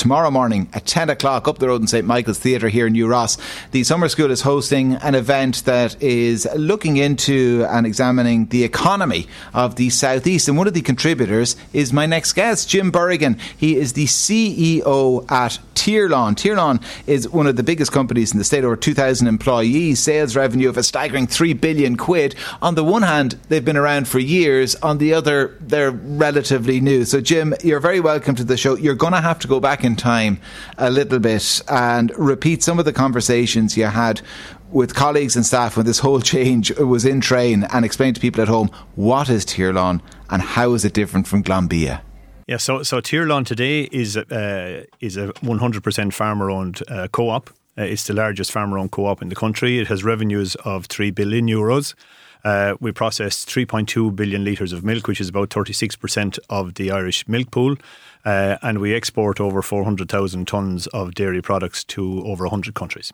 Tomorrow morning at 10 o'clock up the road in St Michael's Theatre here in New Ross. The summer school is hosting an event that is looking into and examining the economy of the Southeast. And one of the contributors is my next guest, Jim Bergin. He is the CEO at Tirlán. Tirlán is one of the biggest companies in the state, over 2,000 employees, sales revenue of a staggering 3 billion quid. On the one hand, they've been around for years. On the other, they're relatively new. So, Jim, you're very welcome to the show. You're going to have to go back in time a little bit and repeat some of the conversations you had with colleagues and staff when this whole change was in train and explain to people at home what is Tirlán and how is it different from Glanbia? Yeah, so so Tirlán today is uh, is a 100% farmer-owned uh, co-op. Uh, it's the largest farmer-owned co-op in the country. It has revenues of three billion euros. Uh, we process 3.2 billion litres of milk, which is about 36% of the Irish milk pool. Uh, and we export over 400,000 tonnes of dairy products to over 100 countries.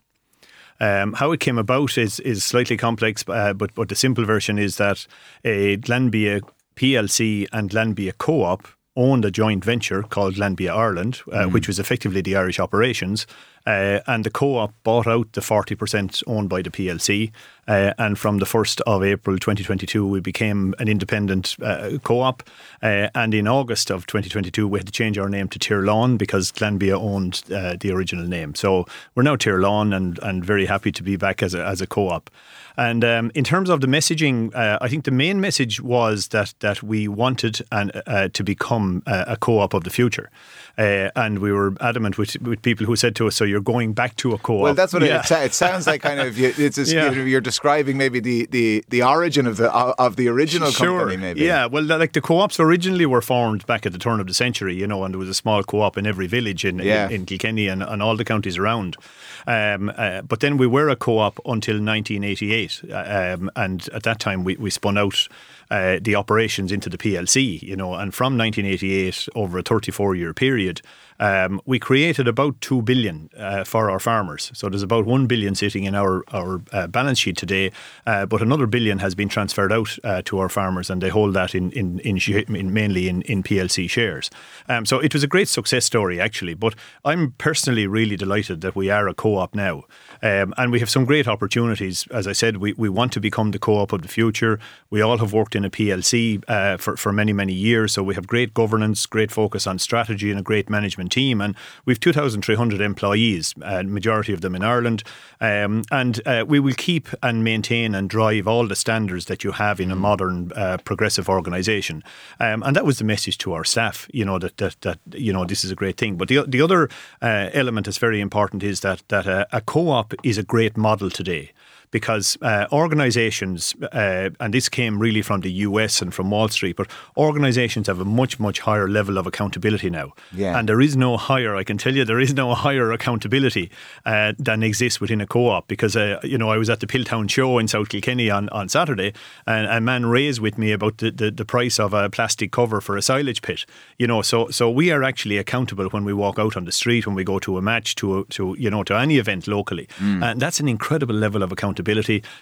Um, how it came about is is slightly complex, uh, but but the simple version is that a Glanbia PLC and Glanbia Co-op owned a joint venture called Glanbia Ireland, uh, which was effectively the Irish operations. Uh, and the co-op bought out the 40% owned by the PLC. Uh, and from the 1st of April 2022, we became an independent uh, co-op. Uh, and in August of 2022, we had to change our name to Tirlán because Glanbia owned uh, the original name. So we're now Tirlán and, and very happy to be back as a, as a co-op. And um, in terms of the messaging, uh, I think the main message was that that we wanted an, uh, to become a, a co-op of the future, uh, and we were adamant with, with people who said to us, "So you're going back to a co-op?" Well, that's what Yeah. it, it, sounds like. Kind of, it's just, Yeah. you're describing maybe the, the, the origin of the of the original Sure. company. Maybe, Yeah, well, like the co-ops originally were formed back at the turn of the century, you know, and there was a small co-op in every village in Yeah. in, in Kilkenny and, and all the counties around. Um, uh, but then we were a co-op until 1988, uh, um, and at that time we, we spun out. Uh, the operations into the PLC, you know, and from 1988 over a 34 year period, um, we created about two billion uh, for our farmers. So there's about one billion sitting in our our uh, balance sheet today, uh, but another billion has been transferred out uh, to our farmers, and they hold that in in, in, in mainly in, in PLC shares. Um, so it was a great success story actually. But I'm personally really delighted that we are a co-op now, um, and we have some great opportunities. As I said, we, we want to become the co-op of the future. We all have worked in a PLC uh, for for many many years, so we have great governance, great focus on strategy, and a great management team. And we've 2,300 employees, uh, majority of them in Ireland. Um, and uh, we will keep and maintain and drive all the standards that you have in a modern, uh, progressive organisation. Um, and that was the message to our staff. You know that that, that you know this is a great thing. But the the other uh, element that's very important is that that a, a co-op is a great model today because uh, organizations, uh, and this came really from the US and from Wall Street, but organizations have a much, much higher level of accountability now. Yeah. And there is no higher, I can tell you, there is no higher accountability uh, than exists within a co op. Because, uh, you know, I was at the Piltown show in South Kilkenny on, on Saturday, and a man raised with me about the, the, the price of a plastic cover for a silage pit. You know, so so we are actually accountable when we walk out on the street, when we go to a match, to, a, to you know, to any event locally. And that's an incredible level of accountability.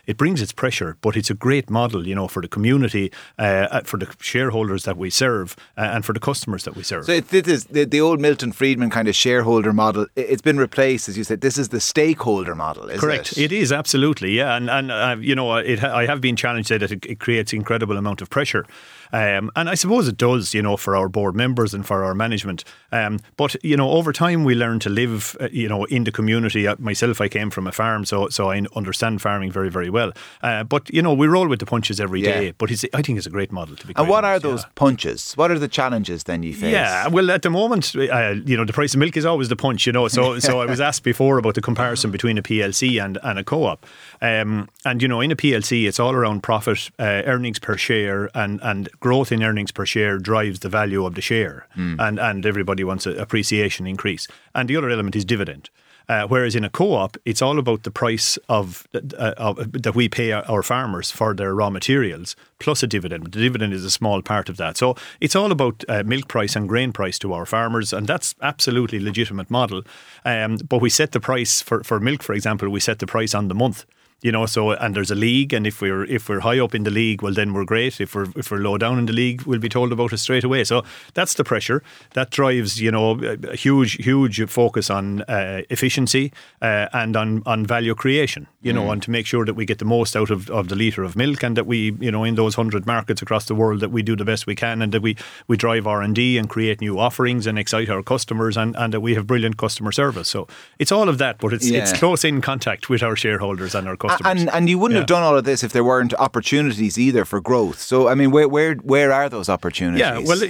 It brings its pressure, but it's a great model, you know, for the community, uh, for the shareholders that we serve, uh, and for the customers that we serve. So it, this is the, the old Milton Friedman kind of shareholder model. It, it's been replaced, as you said. This is the stakeholder model, is Correct. it? It is absolutely, yeah, and and uh, you know, it, I have been challenged that it, it creates incredible amount of pressure, um, and I suppose it does, you know, for our board members and for our management. Um, but you know, over time we learn to live, uh, you know, in the community. Uh, myself, I came from a farm, so so I understand farming very very well. Uh, but you know, we roll with the punches every Yeah. day. But it's, I think it's a great model to be. And what are those yeah. punches? What are the challenges then you face? Yeah, well, at the moment, uh, you know, the price of milk is always the punch, you know. So, so I was asked before about the comparison between a PLC and, and a co-op, um, and you know, in a PLC, it's all around profit, uh, earnings per share, and and growth in earnings per share drives the value of the share, and and everybody wants an appreciation increase, and the other element is dividend. Uh, whereas in a co-op, it's all about the price of, uh, of that we pay our farmers for their raw materials plus a dividend. The dividend is a small part of that, so it's all about uh, milk price and grain price to our farmers, and that's absolutely legitimate model. Um, but we set the price for, for milk, for example, we set the price on the month. You know. So and there's a league, and if we're if we're high up in the league, well then we're great. If we're if we're low down in the league, we'll be told about it straight away. So that's the pressure that drives you know a huge huge focus on uh, efficiency uh, and on on value creation. You know, and to make sure that we get the most out of, of the liter of milk, and that we you know in those hundred markets across the world that we do the best we can, and that we we drive R and D and create new offerings and excite our customers, and, and that we have brilliant customer service. So it's all of that, but it's it's close in contact with our shareholders and our customers. And and you wouldn't have done all of this if there weren't opportunities either for growth. So I mean, where where where are those opportunities? Yeah, well,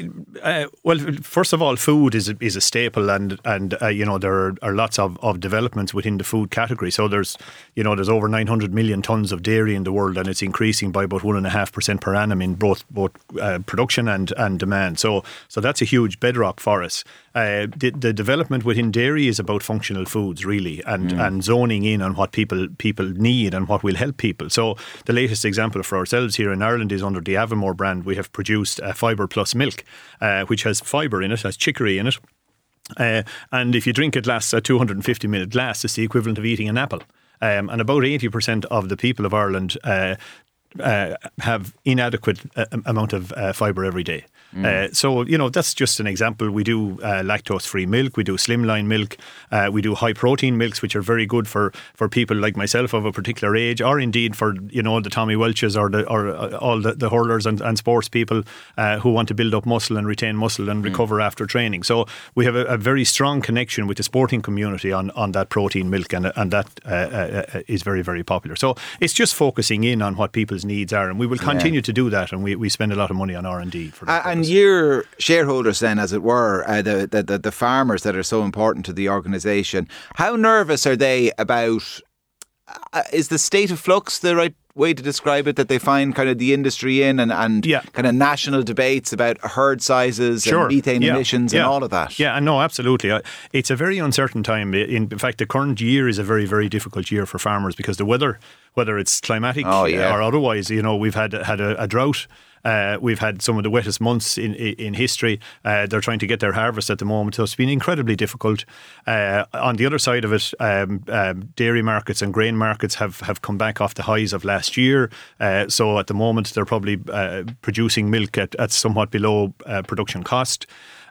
uh, well, first of all, food is a, is a staple, and and uh, you know there are, are lots of, of developments within the food category. So there's you know there's over 900 million tons of dairy in the world, and it's increasing by about one and a half percent per annum in both both uh, production and and demand. So so that's a huge bedrock for us. Uh, the, the development within dairy is about functional foods, really, and, and zoning in on what people people need and what will help people. So the latest example for ourselves here in Ireland is under the Avonmore brand. We have produced uh, Fibre Plus milk, uh, which has fibre in it, has chicory in it. Uh, and if you drink a glass, a 250 ml glass, it's the equivalent of eating an apple. Um, and about 80% of the people of Ireland uh, uh, have inadequate uh, amount of uh, fibre every day. Uh, so you know that's just an example. We do uh, lactose-free milk, we do slimline milk, uh, we do high-protein milks, which are very good for, for people like myself of a particular age, or indeed for you know the Tommy Walshes or the or uh, all the, the hurlers and, and sports people uh, who want to build up muscle and retain muscle and recover after training. So we have a, a very strong connection with the sporting community on, on that protein milk, and and that uh, is very very popular. So it's just focusing in on what people's needs are, and we will continue to do that. And we, we spend a lot of money on R and D for that. And. Your shareholders, then, as it were, uh, the, the the the farmers that are so important to the organisation, how nervous are they about? Uh, is the state of flux the right way to describe it? That they find kind of the industry in and and Yeah. kind of national debates about herd sizes Sure. and methane Yeah. emissions Yeah. and all of that. Yeah, no, absolutely. Uh, It's a very uncertain time. In in fact, the current year is a very, very difficult year for farmers because the weather, whether it's climatic Oh, or otherwise, you know, we've had had a, a drought. Uh, we've had some of the wettest months in in, history. Uh, they're trying to get their harvest at the moment, so it's been incredibly difficult. Uh, on the other side of it, um, um, dairy markets and grain markets have, have come back off the highs of last year. Uh, so at the moment, they're probably uh, producing milk at, at somewhat below uh, production cost.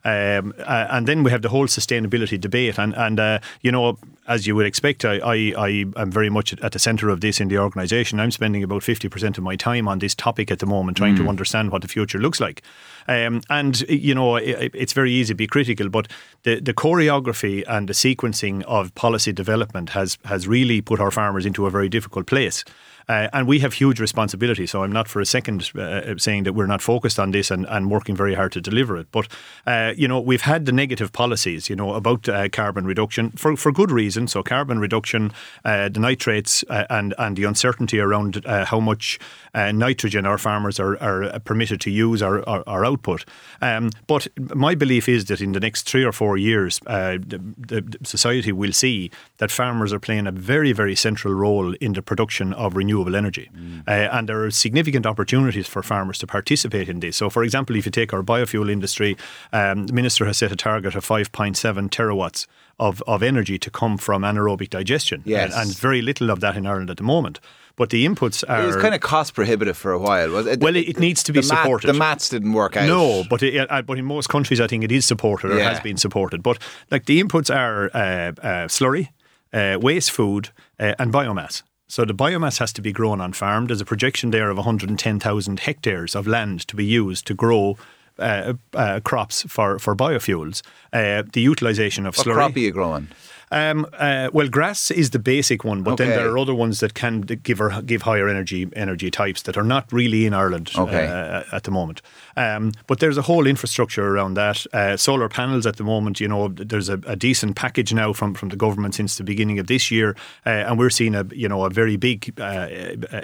Um, uh, and then we have the whole sustainability debate, and and uh, you know, as you would expect, I, I I am very much at the centre of this in the organisation. I'm spending about fifty percent of my time on this topic at the moment, trying to understand what the future looks like. Um, and you know, it, it's very easy to be critical, but the the choreography and the sequencing of policy development has has really put our farmers into a very difficult place. Uh, and we have huge responsibility. So I'm not for a second uh, saying that we're not focused on this and, and working very hard to deliver it. But, uh, you know, we've had the negative policies, you know, about uh, carbon reduction for, for good reason. So carbon reduction, uh, the nitrates uh, and, and the uncertainty around uh, how much uh, nitrogen our farmers are, are permitted to use our, our, our output. Um, but my belief is that in the next three or four years, uh, the, the society will see that farmers are playing a very, very central role in the production of renewable energy. Uh, and there are significant opportunities for farmers to participate in this. So, for example, if you take our biofuel industry, um, the Minister has set a target of 5.7 terawatts of, of energy to come from anaerobic digestion. Yes. And, and very little of that in Ireland at the moment. But the inputs are. It was kind of cost prohibitive for a while. Was it? Well, it- it needs to be the math- supported. the maths didn't work out. No, but it, uh, but in most countries, I think it is supported or Yeah. has been supported. But like the inputs are uh, uh, slurry, uh, waste food, uh, and biomass. So the biomass has to be grown on farm. There's a projection there of 110,000 hectares of land to be used to grow. Uh, uh, crops for for biofuels, uh, the utilisation of What slurry. crop are you growing? Um, uh, well, grass is the basic one, but then there are other ones that can give or give higher energy energy types that are not really in Ireland Okay. uh, at the moment. Um, but there's a whole infrastructure around that. Uh, solar panels at the moment, you know, there's a, a decent package now from, from the government since the beginning of this year, uh, and we're seeing a you know a very big uh,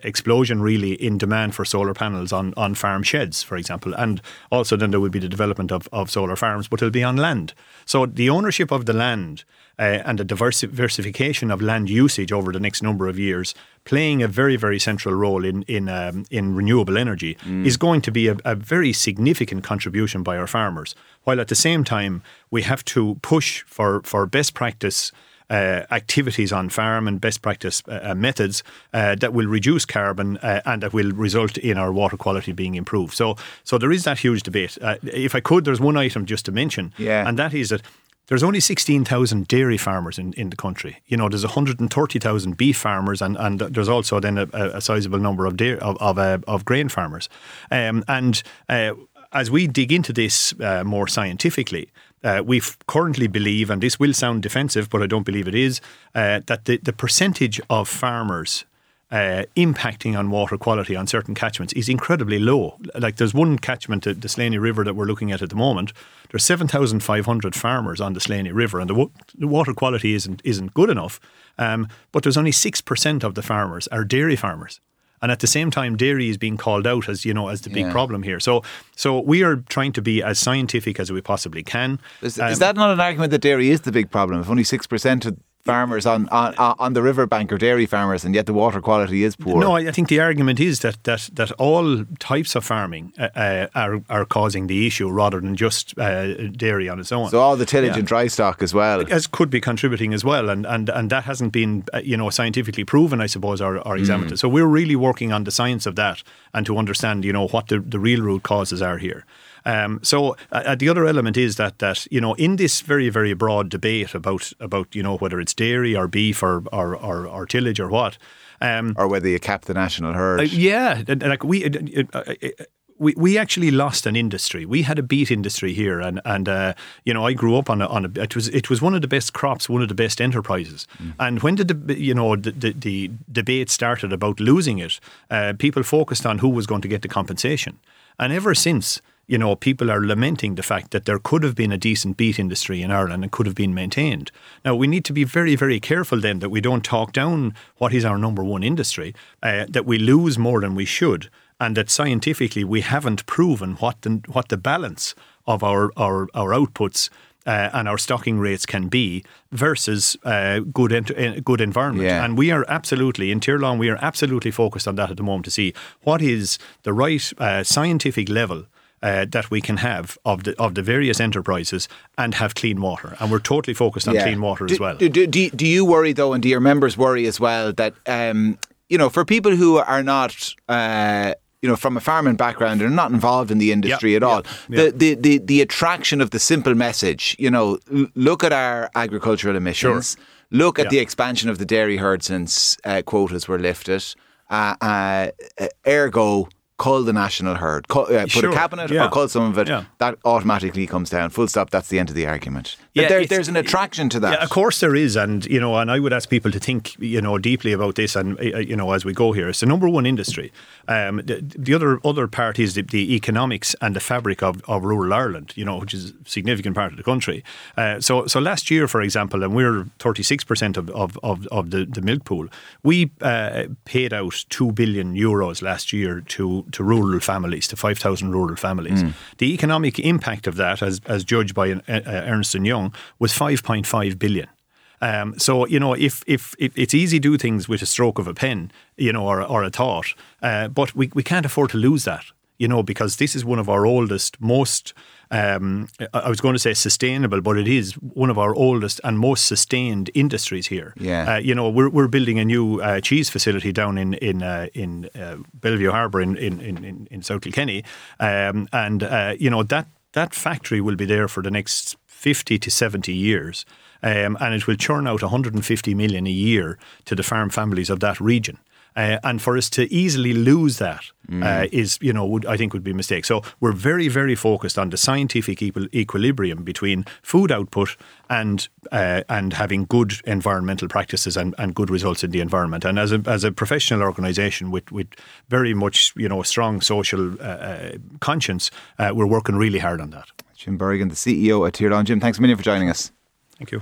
explosion really in demand for solar panels on on farm sheds, for example, and also then there will be the development of, of solar farms, but it'll be on land. So the ownership of the land uh, and the diversi- diversification of land usage over the next number of years, playing a very, very central role in in um, in renewable energy, is going to be a, a very significant contribution by our farmers. While at the same time, we have to push for for best practice. uh, activities on farm and best practice uh, methods uh, that will reduce carbon uh, and that will result in our water quality being improved. So, so there is that huge debate. Uh, if I could, there's one item just to mention, Yeah. and that is that there's only 16,000 dairy farmers in, in the country. You know, there's 130,000 beef farmers, and, and there's also then a, a sizable number of dairy, of of, uh, of grain farmers. Um, and uh, as we dig into this uh, more scientifically, uh, we currently believe, and this will sound defensive, but I don't believe it is, uh, that the, the percentage of farmers uh, impacting on water quality on certain catchments is incredibly low. Like there's one catchment, the, the Slaney River, that we're looking at at the moment. There's 7,500 farmers on the Slaney River, and the, wa- the water quality isn't isn't good enough. Um, but there's only six percent of the farmers are dairy farmers. And at the same time, dairy is being called out as you know as the big Yeah. problem here. So, so we are trying to be as scientific as we possibly can. Is, Um, is that not an argument that dairy is the big problem? If only 6% of farmers on, on, on the riverbank are dairy farmers and yet the water quality is poor. No, I think the argument is that that, that all types of farming uh, uh, are are causing the issue rather than just uh, dairy on its own. so all the tillage Yeah. and dry stock as well. as could be contributing as well, and and, and that hasn't been uh, you know scientifically proven, I suppose, or, or examined. So we're really working on the science of that and to understand you know what the, the real root causes are here. Um, so uh, the other element is that that you know in this very very broad debate about about you know whether it's dairy or beef or or, or, or tillage or what. Um, or whether you cap the national herd. uh, yeah, like we. uh, uh, uh, uh, we, we actually lost an industry. We had a beet industry here, and and uh, you know I grew up on a, on a it was it was one of the best crops, one of the best enterprises. And when did the you know the, the, the debate started about losing it, uh, people focused on who was going to get the compensation, and ever since you know, people are lamenting the fact that there could have been a decent beet industry in Ireland and could have been maintained. Now, we need to be very, very careful then that we don't talk down what is our number one industry, uh, that we lose more than we should, and that scientifically we haven't proven what the, what the balance of our, our, our outputs uh, and our stocking rates can be versus uh, good ent- uh, good environment. Yeah. And we are absolutely in Tier we are absolutely focused on that at the moment to see what is the right uh, scientific level. Uh, that we can have of the of the various enterprises and have clean water, and we're totally focused on Yeah. clean water do, as well. Do, do, do, do you worry though, and do your members worry as well that um, you know for people who are not. Uh, you know, from a farming background, are not involved in the industry Yeah, at all. yeah, yeah. The, the the the attraction of the simple message, you know, look at our agricultural emissions. Look at the expansion of the dairy herd since uh, quotas were lifted. Uh, uh, ergo, cull the national herd. Cull, uh, put Sure, a cap on it yeah, or cull some of it. yeah. That automatically comes down. Full stop. That's the end of the argument. But Yeah, there, there's an attraction to that. Yeah, of course there is, and you know, and I would ask people to think, you know, deeply about this, and uh, you know, as we go here, it's the number one industry. Um, the, the other other part is the, the economics and the fabric of, of rural Ireland, you know, which is a significant part of the country. Uh, so, so last year, for example, and we're thirty six percent of of, of, of the, the milk pool, we uh, paid out two billion euros last year to to rural families, to five thousand rural families. The economic impact of that, as as judged by uh, uh, Ernst and Young, was 5.5 billion. Um, so you know, if, if if it's easy to do things with a stroke of a pen, you know, or or a thought, uh, but we we can't afford to lose that, you know, because this is one of our oldest, most um, I was going to say sustainable, but it is one of our oldest and most sustained industries here. Yeah. Uh, you know, we're we're building a new uh, cheese facility down in in uh, in uh, Belview Harbour in in in, in South Kilkenny, um, and uh, you know that that factory will be there for the next fifty to seventy years. Um, and it will churn out 150 million a year to the farm families of that region. Uh, and for us to easily lose that uh, is, you know, would, I think would be a mistake. So we're very, very focused on the scientific equal, equilibrium between food output and uh, and having good environmental practices and, and good results in the environment. And as a as a professional organisation with with very much, you know, a strong social uh, uh, conscience, uh, we're working really hard on that. Jim Bergin, the CEO at Tier Jim, thanks a million for joining us. Thank you.